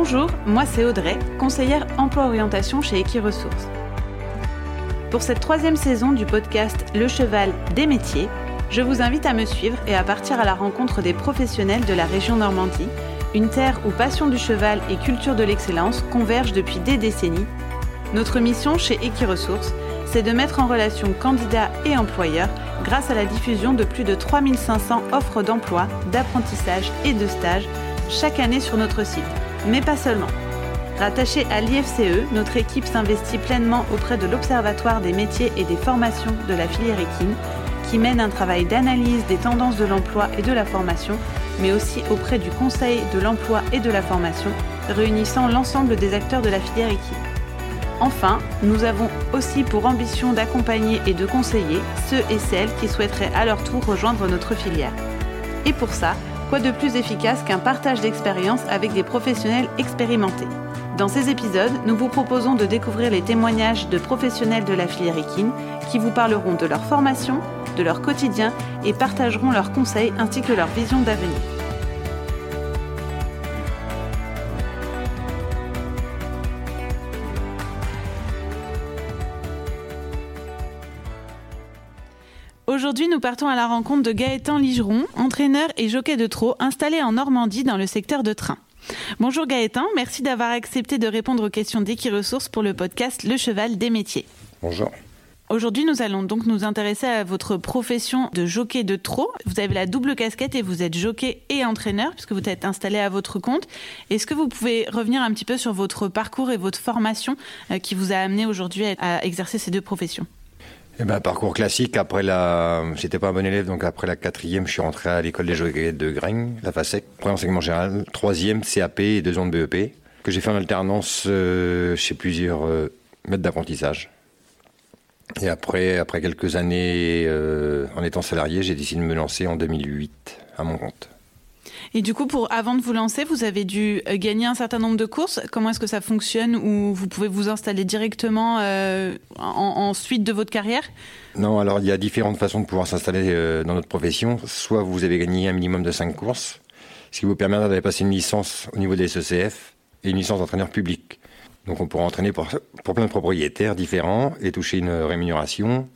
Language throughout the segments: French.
Bonjour, moi c'est Audrey, conseillère emploi-orientation chez Equiresources. Pour cette troisième saison du podcast Le cheval des métiers, je vous invite à me suivre et à partir à la rencontre des professionnels de la région Normandie, une terre où passion du cheval et culture de l'excellence convergent depuis des décennies. Notre mission chez Equiresources, c'est de mettre en relation candidats et employeurs grâce à la diffusion de plus de 3500 offres d'emploi, d'apprentissage et de stage chaque année sur notre site. Mais pas seulement. Rattachée à l'IFCE, notre équipe s'investit pleinement auprès de l'Observatoire des métiers et des formations de la filière équine, qui mène un travail d'analyse des tendances de l'emploi et de la formation, mais aussi auprès du Conseil de l'emploi et de la formation, réunissant l'ensemble des acteurs de la filière équine. Enfin, nous avons aussi pour ambition d'accompagner et de conseiller ceux et celles qui souhaiteraient à leur tour rejoindre notre filière. Et pour ça, quoi de plus efficace qu'un partage d'expérience avec des professionnels expérimentés Dans ces épisodes, nous vous proposons de découvrir les témoignages de professionnels de la filière équine qui vous parleront de leur formation, de leur quotidien et partageront leurs conseils ainsi que leur vision d'avenir. Aujourd'hui, nous partons à la rencontre de Gaëtan Ligeron, entraîneur et jockey de trot installé en Normandie dans le secteur de train. Bonjour Gaëtan, merci d'avoir accepté de répondre aux questions d'Equiresources pour le podcast Le Cheval des métiers. Bonjour. Aujourd'hui, nous allons donc nous intéresser à votre profession de jockey de trot. Vous avez la double casquette et vous êtes jockey et entraîneur puisque vous êtes installé à votre compte. Est-ce que vous pouvez revenir un petit peu sur votre parcours et votre formation euh, qui vous a amené aujourd'hui à exercer ces deux professions? Eh ben, parcours classique. Après la, j'étais pas un bon élève, donc après la quatrième, je suis rentré à l'école des jockeys de Graigne, la FASEC. Premier enseignement général. Troisième, CAP et deux ans de BEP. Que j'ai fait en alternance euh, chez plusieurs euh, maîtres d'apprentissage. Et après, après quelques années euh, en étant salarié, j'ai décidé de me lancer en 2008 à mon compte. Et du coup, avant de vous lancer, vous avez dû euh, gagner un certain nombre de courses. Comment est-ce que ça fonctionne Ou vous pouvez vous installer directement euh, en, suite de votre carrière? Non, alors il y a différentes façons de pouvoir s'installer euh, dans notre profession. Soit vous avez gagné un minimum de 5 courses, ce qui vous permet d'aller passer une licence au niveau des SECF et une licence d'entraîneur public. Donc on pourra entraîner pour, plein de propriétaires différents et toucher une rémunération.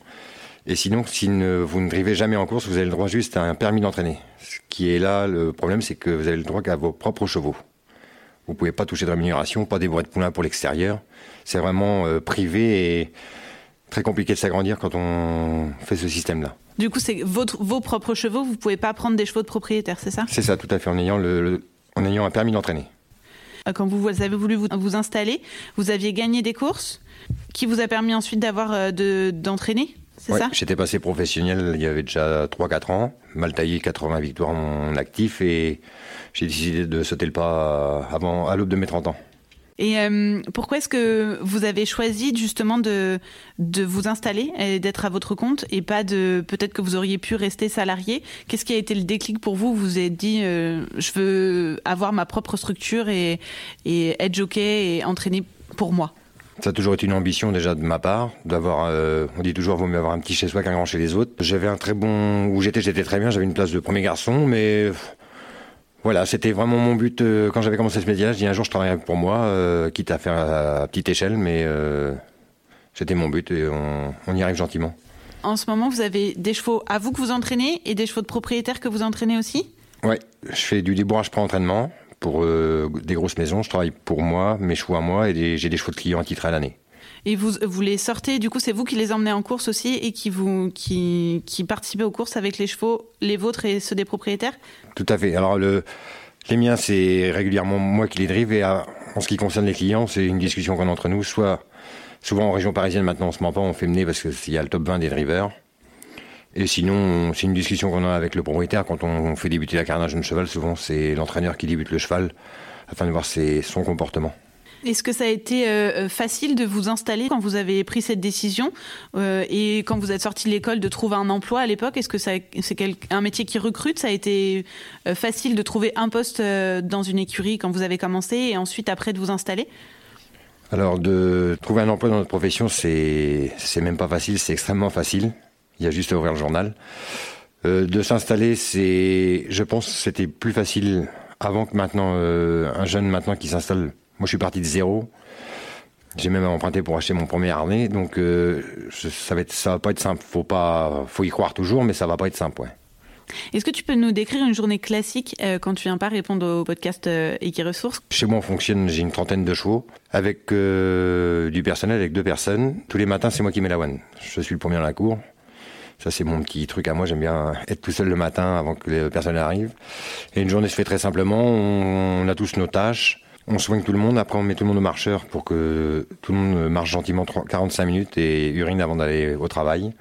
Et sinon, si vous ne drivez jamais en course, vous avez le droit juste à un permis d'entraîner. Qui est là, le problème, c'est que vous avez le droit qu'à vos propres chevaux. Vous pouvez pas toucher de rémunération, pas des bois de poulain pour l'extérieur. C'est vraiment euh, privé et très compliqué de s'agrandir quand on fait ce système-là. Du coup, c'est vos propres chevaux, vous pouvez pas prendre des chevaux de propriétaire, c'est ça? C'est ça, tout à fait, en ayant, le, en ayant un permis d'entraîner. Euh, quand vous avez voulu vous, vous, installer, vous aviez gagné des courses qui vous a permis ensuite d'avoir euh, d'entraîner? C'est ça J'étais passé professionnel il y avait déjà 3-4 ans, mal taillé 80 victoires en actif et j'ai décidé de sauter le pas avant, à l'aube de mes 30 ans. Et euh, pourquoi est-ce que vous avez choisi justement de, de vous installer et d'être à votre compte et pas de peut-être que vous auriez pu rester salarié? Qu'est-ce qui a été le déclic pour vous? Vous vous êtes dit euh, je veux avoir ma propre structure et, et être jockey et entraîner pour moi ça a toujours été une ambition déjà de ma part, d'avoir, euh, on dit toujours, vaut mieux avoir un petit chez soi qu'un grand chez les autres. J'avais un très bon, où j'étais, j'étais très bien, j'avais une place de premier garçon, mais voilà, c'était vraiment mon but euh, quand j'avais commencé ce métier. Je dis un jour je travaillerai pour moi, euh, quitte à faire à, petite échelle, mais c'était mon but et on, on, y arrive gentiment. En ce moment, vous avez des chevaux à vous que vous entraînez et des chevaux de propriétaires que vous entraînez aussi? Ouais, je fais du débourrage pour entraînement pour euh, des grosses maisons. Je travaille pour moi, mes chevaux à moi, et j'ai des chevaux de clients attitrés à l'année. Et vous, vous les sortez, du coup, c'est vous qui les emmenez en course aussi et qui, vous, qui, qui participez aux courses avec les chevaux, les vôtres et ceux des propriétaires? Tout à fait. Alors, le, les miens, c'est régulièrement moi qui les drive. Et en ce qui concerne les clients, c'est une discussion qu'on a entre nous. Soit, souvent en région parisienne, maintenant, on se ment pas, on fait mener parce qu'il y a le top 20 des drivers. Et sinon, c'est une discussion qu'on a avec le propriétaire. Quand on fait débuter la carnage de cheval, souvent c'est l'entraîneur qui débute le cheval afin de voir son comportement. Est-ce que ça a été euh, facile de vous installer quand vous avez pris cette décision euh, et quand vous êtes sorti de l'école de trouver un emploi à l'époque? Est-ce que c'est un métier qui recrute? Ça a été euh, facile de trouver un poste dans une écurie quand vous avez commencé et ensuite après de vous installer? Alors de trouver un emploi dans notre profession, c'est même pas facile, c'est extrêmement facile. Il y a juste à ouvrir le journal. Euh, de s'installer, c'est, je pense, c'était plus facile avant que maintenant, un jeune maintenant qui s'installe, moi je suis parti de zéro. J'ai même emprunté pour acheter mon premier harnais, donc ça va être, ça va pas être simple. Faut pas, faut y croire toujours, mais ça va pas être simple, ouais. Est-ce que tu peux nous décrire une journée classique euh, quand tu viens pas répondre au podcast euh, Equiresources Chez moi, on fonctionne, j'ai une trentaine de chevaux, avec euh, du personnel, avec deux personnes. Tous les matins, c'est moi qui mets la one. Je suis le premier dans la cour. Ça, c'est mon petit truc à moi. J'aime bien être tout seul le matin avant que le personnel arrive. Et une journée se fait très simplement. On, a tous nos tâches. On soigne tout le monde. Après, on met tout le monde au marcheur pour que tout le monde marche gentiment 45 minutes et urine avant d'aller au travail.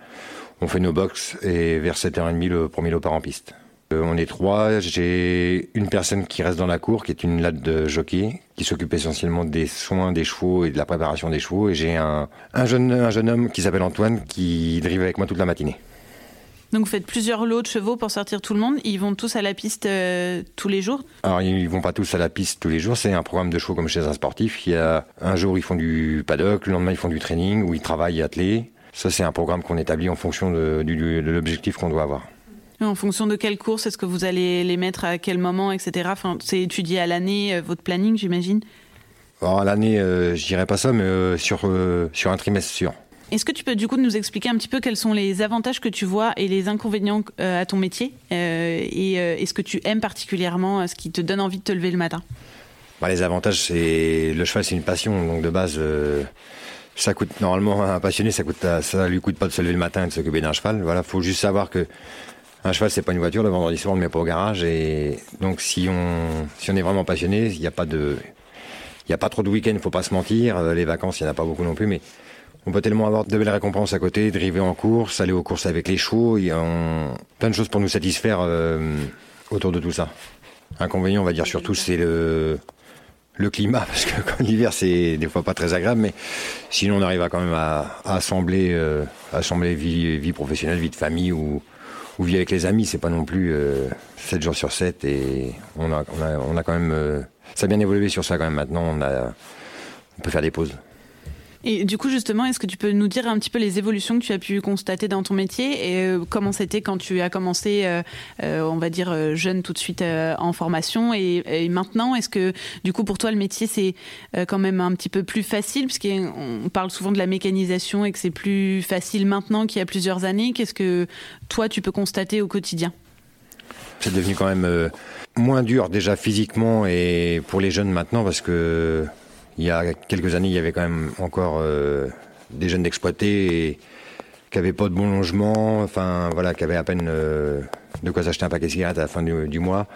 On fait nos box et vers 7h30, le premier lot part en piste. Euh, on est trois. J'ai une personne qui reste dans la cour, qui est une latte de jockey, qui s'occupe essentiellement des soins des chevaux et de la préparation des chevaux. Et j'ai un, jeune, un jeune homme qui s'appelle Antoine, qui drive avec moi toute la matinée. Donc vous faites plusieurs lots de chevaux pour sortir tout le monde. Ils vont tous à la piste euh, tous les jours? Alors ils vont pas tous à la piste tous les jours. C'est un programme de chevaux comme chez un sportif. Il y a un jour ils font du paddock, le lendemain ils font du training où ils travaillent attelés. Ça, c'est un programme qu'on établit en fonction de, l'objectif qu'on doit avoir. En fonction de quelle course est-ce que vous allez les mettre à quel moment, etc. Enfin, c'est étudié à l'année, euh, votre planning, j'imagine Alors, à l'année, euh, je dirais pas ça, mais euh, sur, sur un trimestre sûr. Est-ce que tu peux du coup nous expliquer un petit peu quels sont les avantages que tu vois et les inconvénients à ton métier Et est-ce que tu aimes particulièrement ce qui te donne envie de te lever le matin? Bah, Les avantages, c'est le cheval, c'est une passion. Donc de base, ça coûte normalement un passionné, ça coûte, ça lui coûte pas de se lever le matin et de s'occuper d'un cheval. Voilà, faut juste savoir que un cheval c'est pas une voiture. Le vendredi soir on le met pas au garage et donc si on si on est vraiment passionné, il n'y a pas de il y a pas trop de week-ends, faut pas se mentir. Euh, les vacances, il y en a pas beaucoup non plus, mais on peut tellement avoir de belles récompenses à côté, driver en course, aller aux courses avec les chevaux. Il y a plein de choses pour nous satisfaire euh, autour de tout ça. Inconvénient, on va dire surtout, c'est le climat, parce que l'hiver c'est des fois pas très agréable, mais sinon on arrive à quand même à, assembler, euh, vie, professionnelle, vie de famille ou, vie avec les amis. C'est pas non plus euh, 7 jours sur 7 et on a, quand même, euh, ça a bien évolué sur ça quand même. Maintenant, on peut faire des pauses. Et du coup, justement, est-ce que tu peux nous dire un petit peu les évolutions que tu as pu constater dans ton métier et euh, comment c'était quand tu as commencé, euh, euh, on va dire, jeune tout de suite en formation et, maintenant, est-ce que du coup, pour toi, le métier, c'est quand même un petit peu plus facile? Puisqu'on parle souvent de la mécanisation et que c'est plus facile maintenant qu'il y a plusieurs années. Qu'est-ce que toi, tu peux constater au quotidien? C'est devenu quand même moins dur déjà physiquement et pour les jeunes maintenant parce que il y a quelques années, il y avait quand même encore euh, des jeunes d'exploités qui n'avaient pas de bon logement, enfin voilà, qui avaient à peine euh, de quoi s'acheter un paquet de cigarettes à la fin du, mois.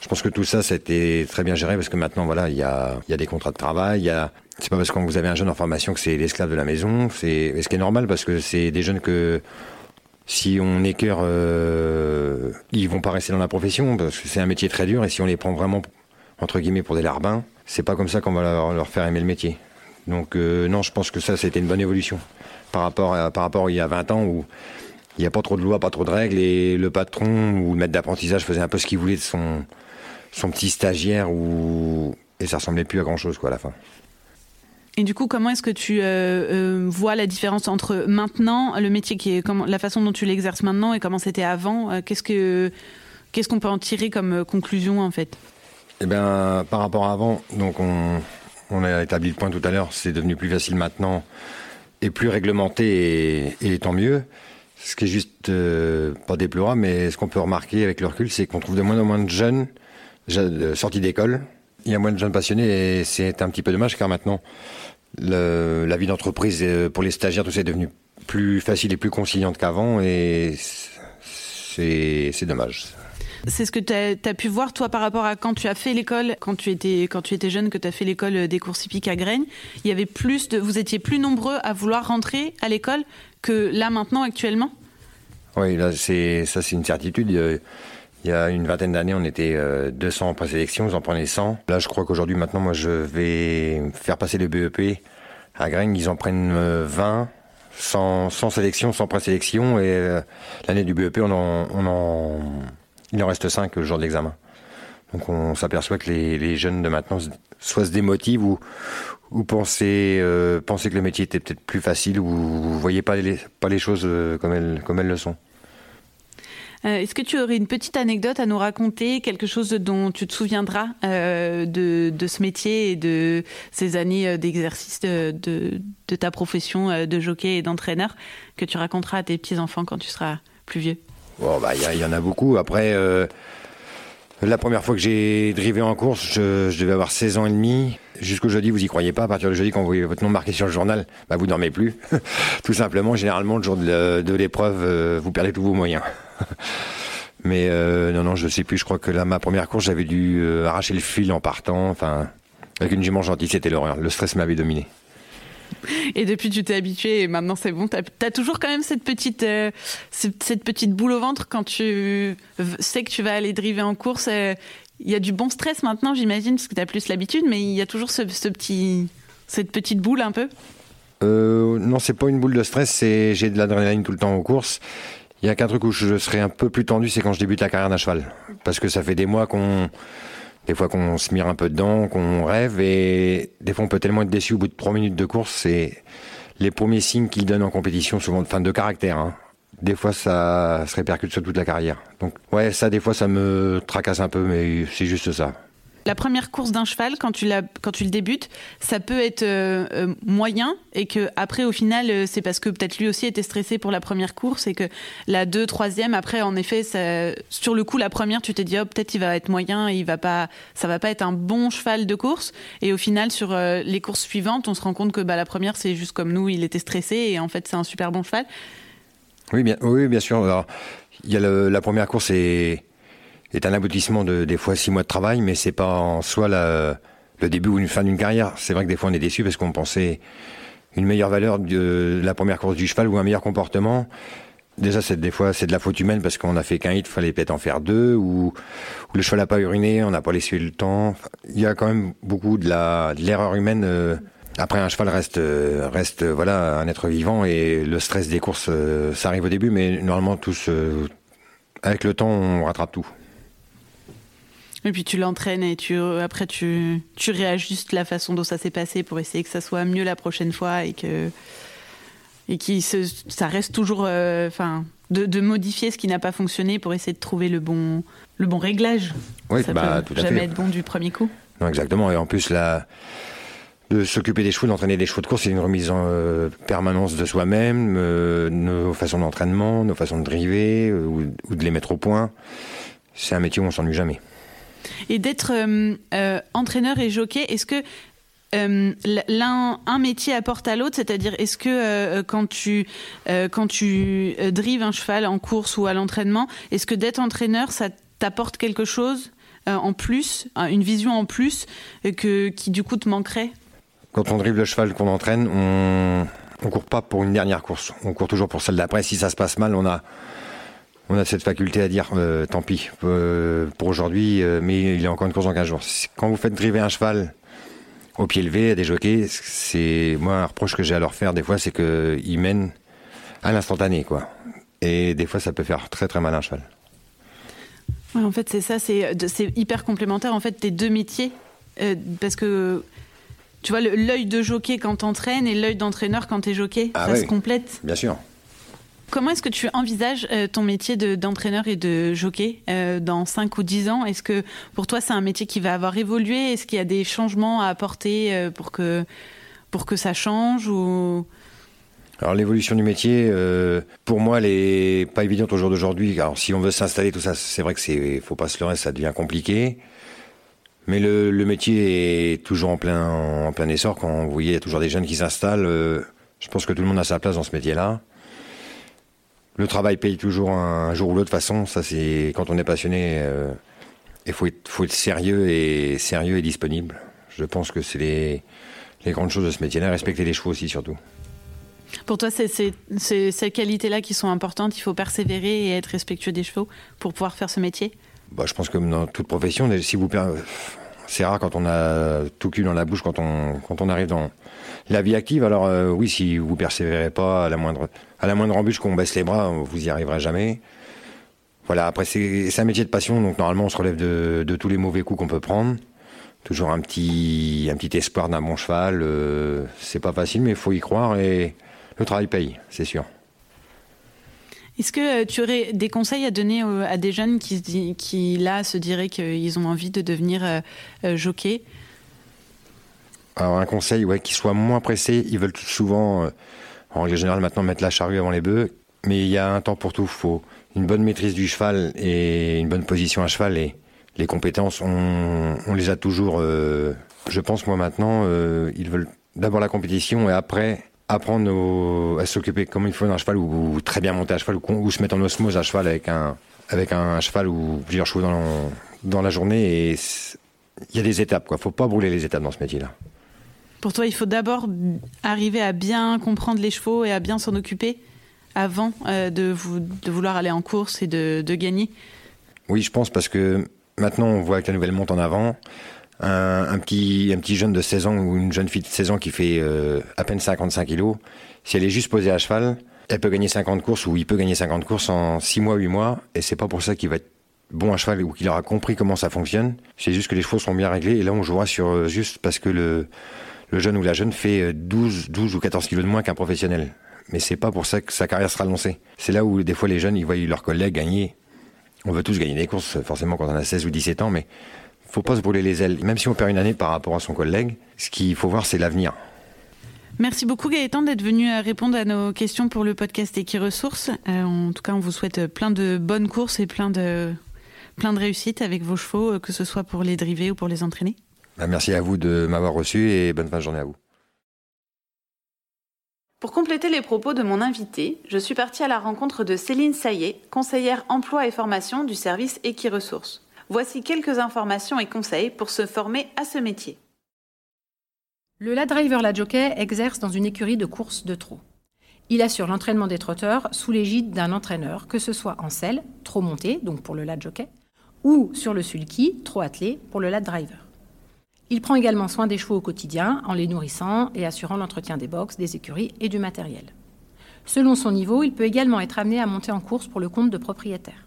Je pense que tout ça, ça a été très bien géré parce que maintenant, voilà, il y a, des contrats de travail, il y a c'est pas parce que vous avez un jeune en formation que c'est l'esclave de la maison. C'est ce qui est normal parce que c'est des jeunes que si on écœure, euh, ils vont pas rester dans la profession parce que c'est un métier très dur et si on les prend vraiment entre guillemets pour des larbins, c'est pas comme ça qu'on va leur, faire aimer le métier. Donc euh, non, je pense que ça, c'était une bonne évolution par rapport à, par rapport il y a 20 ans où il n'y a pas trop de lois, pas trop de règles et le patron ou le maître d'apprentissage faisait un peu ce qu'il voulait de son, son petit stagiaire ou et ça ressemblait plus à grand chose quoi à la fin. Et du coup, comment est-ce que tu euh, euh, vois la différence entre maintenant, le métier qui est, la façon dont tu l'exerces maintenant et comment c'était avant Qu'est-ce que qu'est-ce qu'on peut en tirer comme conclusion en fait? Eh bien, par rapport à avant, donc on, a établi le point tout à l'heure, c'est devenu plus facile maintenant et plus réglementé et, tant mieux. Ce qui est juste euh, pas déplorable, mais ce qu'on peut remarquer avec le recul, c'est qu'on trouve de moins en moins de jeunes sortis d'école. Il y a moins de jeunes passionnés et c'est un petit peu dommage car maintenant la vie d'entreprise euh, pour les stagiaires, tout ça est devenu plus facile et plus conciliante qu'avant et c'est dommage. C'est ce que tu as, pu voir, toi, par rapport à quand tu as fait l'école, quand, tu étais, quand tu étais jeune, que tu as fait l'école des courses hippiques à Graines. Il y avait plus de, vous étiez plus nombreux à vouloir rentrer à l'école que là, maintenant, actuellement? Oui, là, ça, c'est une certitude. Il y a une vingtaine d'années, on était 200 en présélection, vous en prenez 100. Là, je crois qu'aujourd'hui, maintenant, moi, je vais faire passer le BEP à Graines. Ils en prennent 20 sans, sans sélection, sans présélection. Et euh, l'année du BEP, on en, on en il en reste 5 le jour de l'examen. Donc on s'aperçoit que les, jeunes de maintenant soit se démotivent ou, euh, penser que le métier était peut-être plus facile ou vous voyez pas les, choses euh, comme elles, le sont. Euh, est-ce que tu aurais une petite anecdote à nous raconter, quelque chose dont tu te souviendras de, ce métier et de ces années d'exercice de, ta profession de jockey et d'entraîneur que tu raconteras à tes petits-enfants quand tu seras plus vieux? Bon, bah, il y, en a beaucoup. Après, la première fois que j'ai drivé en course, je, devais avoir 16 ans et demi. Jusqu'au jeudi, vous y croyez pas. À partir du jeudi, quand vous voyez votre nom marqué sur le journal, bah, vous dormez plus. Tout simplement, généralement, le jour de l'épreuve, vous perdez tous vos moyens. Mais euh, non, non, je sais plus. Je crois que là, ma première course, j'avais dû euh, arracher le fil en partant. Enfin, avec une jument gentille, c'était l'horreur. Le stress m'avait dominé. Et depuis, tu t'es habitué et maintenant c'est bon. Tu as, toujours quand même cette petite, euh, cette, petite boule au ventre quand tu sais que tu vas aller driver en course. Il y a du bon stress maintenant, j'imagine, parce que tu as plus l'habitude, mais il y a toujours ce, petit, cette petite boule un peu? Euh, Non, c'est pas une boule de stress, c'est j'ai de l'adrénaline tout le temps en course. Il y a qu'un truc où je serais un peu plus tendu, c'est quand je débute la carrière d'un cheval. Parce que ça fait des mois qu'on, des fois qu'on se mire un peu dedans, qu'on rêve, et des fois on peut tellement être déçu au bout de trois minutes de course, c'est les premiers signes qu'il donne en compétition, souvent de fin de caractère. Hein. Des fois, ça se répercute sur toute la carrière. Donc, ouais, ça, des fois, ça me tracasse un peu, mais c'est juste ça. La première course d'un cheval, quand tu, le débutes, ça peut être euh, euh, moyen et que après, au final, euh, c'est parce que peut-être lui aussi était stressé pour la première course et que la deux, troisième, après, en effet, sur le coup, la première, tu t'es dit, oh, peut-être il va être moyen, il va pas, ça va pas être un bon cheval de course. Et au final, sur les courses suivantes, on se rend compte que bah, la première, c'est juste comme nous, il était stressé et en fait, c'est un super bon cheval. Oui, bien, oui, bien sûr. Alors, il y a la première course et est un aboutissement de des fois six mois de travail, mais c'est pas en soi la, le début ou une fin d'une carrière. C'est vrai que des fois on est déçu parce qu'on pensait une meilleure valeur de la première course du cheval ou un meilleur comportement. Déjà, c'est des fois c'est de la faute humaine parce qu'on a fait qu'un hit, fallait peut-être en faire deux, ou, le cheval n'a pas uriné, on n'a pas laissé le temps. Il y a quand même beaucoup de la de l'erreur humaine. Euh, après, un cheval reste reste voilà un être vivant et le stress des courses, euh, ça arrive au début, mais normalement tous avec le temps on rattrape tout. Et puis tu l'entraînes et tu, après tu, tu réajustes la façon dont ça s'est passé pour essayer que ça soit mieux la prochaine fois et que et qui ça reste toujours, euh, enfin, de, de, modifier ce qui n'a pas fonctionné pour essayer de trouver le bon le bon réglage. Oui, ça bah, peut jamais être bon du premier coup. Non, exactement. Et en plus la de s'occuper des chevaux, d'entraîner des chevaux de course, c'est une remise en euh, permanence de soi-même, euh, nos façons d'entraînement, nos façons de driver ou, ou, de les mettre au point. C'est un métier où on s'ennuie jamais. Et d'être euh, euh, entraîneur et jockey, est-ce que euh, l'un un métier apporte à l'autre, c'est-à-dire est-ce que quand tu quand tu drives un cheval en course ou à l'entraînement, est-ce que d'être entraîneur ça t'apporte quelque chose en plus, une vision en plus que qui du coup te manquerait? Quand on drive le cheval qu'on entraîne, on on court pas pour une dernière course, on court toujours pour celle d'après. Si ça se passe mal, on a on a cette faculté à dire euh, tant pis euh, pour aujourd'hui, euh, mais il y a encore une course en 15 jours. Quand vous faites driver un cheval au pied levé à des jockeys, c'est moi un reproche que j'ai à leur faire des fois, c'est qu'ils mènent à l'instantané, quoi. Et des fois, ça peut faire très très mal un cheval. Ouais, en fait, c'est ça, c'est hyper complémentaire en fait tes deux métiers, parce que tu vois l'œil de jockey quand t'entraînes et l'œil d'entraîneur quand t'es jockey, ah ça se complète. Bien sûr. Comment est-ce que tu envisages euh, ton métier d'entraîneur et de jockey euh, dans 5 ou 10 ans? Est-ce que pour toi c'est un métier qui va avoir évolué? Est-ce qu'il y a des changements à apporter euh, pour, que, pour que ça change ou... Alors l'évolution du métier, pour moi, elle est pas évidente au jour d'aujourd'hui. Alors si on veut s'installer, tout ça, c'est vrai que c'est, faut pas se leurrer, ça devient compliqué. Mais le, métier est toujours en plein, en plein essor. Quand vous voyez, il y a toujours des jeunes qui s'installent. je pense que tout le monde a sa place dans ce métier-là. Le travail paye toujours un jour ou l'autre façon. Ça, c'est quand on est passionné. Euh, il faut être, faut être sérieux et sérieux et disponible. Je pense que c'est les, les grandes choses de ce métier-là. Respecter les chevaux aussi, surtout. Pour toi, c'est ces qualités-là qui sont importantes. Il faut persévérer et être respectueux des chevaux pour pouvoir faire ce métier? Bah, je pense que dans toute profession, si vous c'est rare quand on a tout cul dans la bouche quand on quand on arrive dans la vie active. Alors euh, oui, si vous persévérez pas à la moindre à la moindre embûche qu'on baisse les bras, vous y arriverez jamais. Voilà. Après, c'est un métier de passion, donc normalement, on se relève de, de tous les mauvais coups qu'on peut prendre. Toujours un petit un petit espoir d'un bon cheval. Euh, c'est pas facile, mais il faut y croire et le travail paye, c'est sûr. Est-ce que tu aurais des conseils à donner à des jeunes qui, là, se diraient qu'ils ont envie de devenir jockey Alors, un conseil, ouais, qu'ils soient moins pressés. Ils veulent souvent, en règle générale, maintenant mettre la charrue avant les bœufs. Mais il y a un temps pour tout. Il faut une bonne maîtrise du cheval et une bonne position à cheval. Et les compétences, on, les a toujours. Euh, je pense, moi, maintenant, euh, ils veulent d'abord la compétition et après apprendre à s'occuper comme il faut d'un cheval ou, très bien monter à cheval ou, se mettre en osmose à cheval avec un, avec un cheval ou plusieurs chevaux dans, dans la journée. Et il y a des étapes, quoi. Faut pas brûler les étapes dans ce métier-là. Pour toi, il faut d'abord arriver à bien comprendre les chevaux et à bien s'en occuper avant euh, de, vous, de, vouloir aller en course et de, de, gagner Oui, je pense parce que maintenant on voit que la nouvelle monte en avant. Un, petit, un petit jeune de 16 ans ou une jeune fille de 16 ans qui fait euh, à peine 55 kilos, si elle est juste posée à cheval, elle peut gagner 50 courses ou il peut gagner 50 courses en 6 mois, 8 mois. Et c'est pas pour ça qu'il va être bon à cheval ou qu'il aura compris comment ça fonctionne. C'est juste que les chevaux sont bien réglés. Et là, on jouera sur euh, juste parce que le, le jeune ou la jeune fait 12, 12 ou 14 kilos de moins qu'un professionnel mais c'est pas pour ça que sa carrière sera lancée. C'est là où des fois les jeunes, ils voient leurs collègues gagner. On veut tous gagner des courses, forcément quand on a 16 ou 17 ans, mais faut pas se brûler les ailes. Même si on perd une année par rapport à son collègue, ce qu'il faut voir, c'est l'avenir. Merci beaucoup Gaëtan d'être venu euh, répondre à nos questions pour le podcast Equiresources. Euh, en tout cas, on vous souhaite plein de bonnes courses et plein de, plein de réussites avec vos chevaux, euh, que ce soit pour les driver ou pour les entraîner. Bah, merci à vous de m'avoir reçu et bonne fin de journée à vous. Pour compléter les propos de mon invité, je suis partie à la rencontre de Céline Saillet, conseillère emploi et formation du service Equiresources. Voici quelques informations et conseils pour se former à ce métier. Le la driver la jockey exerce dans une écurie de course de trot. Il assure l'entraînement des trotteurs sous l'égide d'un entraîneur, que ce soit en selle, trop monté, donc pour le la jockey, ou sur le sulky, trop attelé, pour le la driver. Il prend également soin des chevaux au quotidien en les nourrissant et assurant l'entretien des box, des écuries et du matériel. Selon son niveau, il peut également être amené à monter en course pour le compte de propriétaires.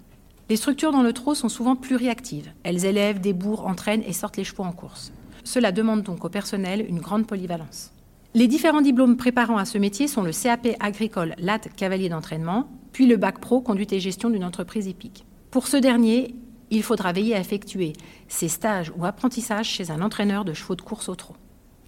Les structures dans le trot sont souvent pluriactives. Elles élèvent, débourrent, entraînent et sortent les chevaux en course. Cela demande donc au personnel une grande polyvalence. Les différents diplômes préparant à ce métier sont le CAP agricole LAT cavalier d'entraînement, puis le bac pro conduite et gestion d'une entreprise hippique. Pour ce dernier, il faudra veiller à effectuer ces stages ou apprentissages chez un entraîneur de chevaux de course au trot.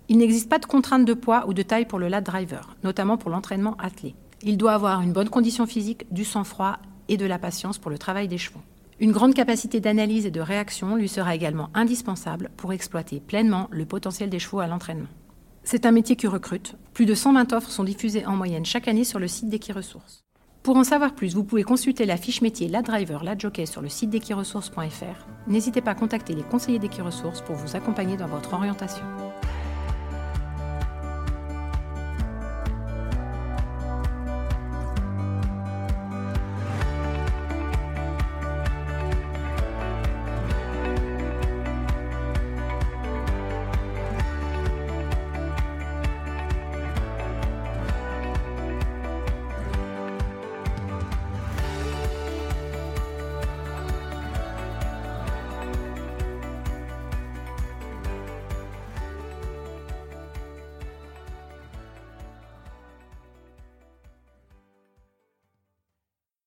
Il n'existe pas de contrainte de poids ou de taille pour le lat driver, notamment pour l'entraînement attelé. Il doit avoir une bonne condition physique, du sang-froid et de la patience pour le travail des chevaux. Une grande capacité d'analyse et de réaction lui sera également indispensable pour exploiter pleinement le potentiel des chevaux à l'entraînement. C'est un métier qui recrute. Plus de 120 offres sont diffusées en moyenne chaque année sur le site d'Equiresources. Pour en savoir plus, vous pouvez consulter la fiche métier La Driver, La Jockey sur le site d'Equiresources.fr. N'hésitez pas à contacter les conseillers d'Equiresources pour vous accompagner dans votre orientation.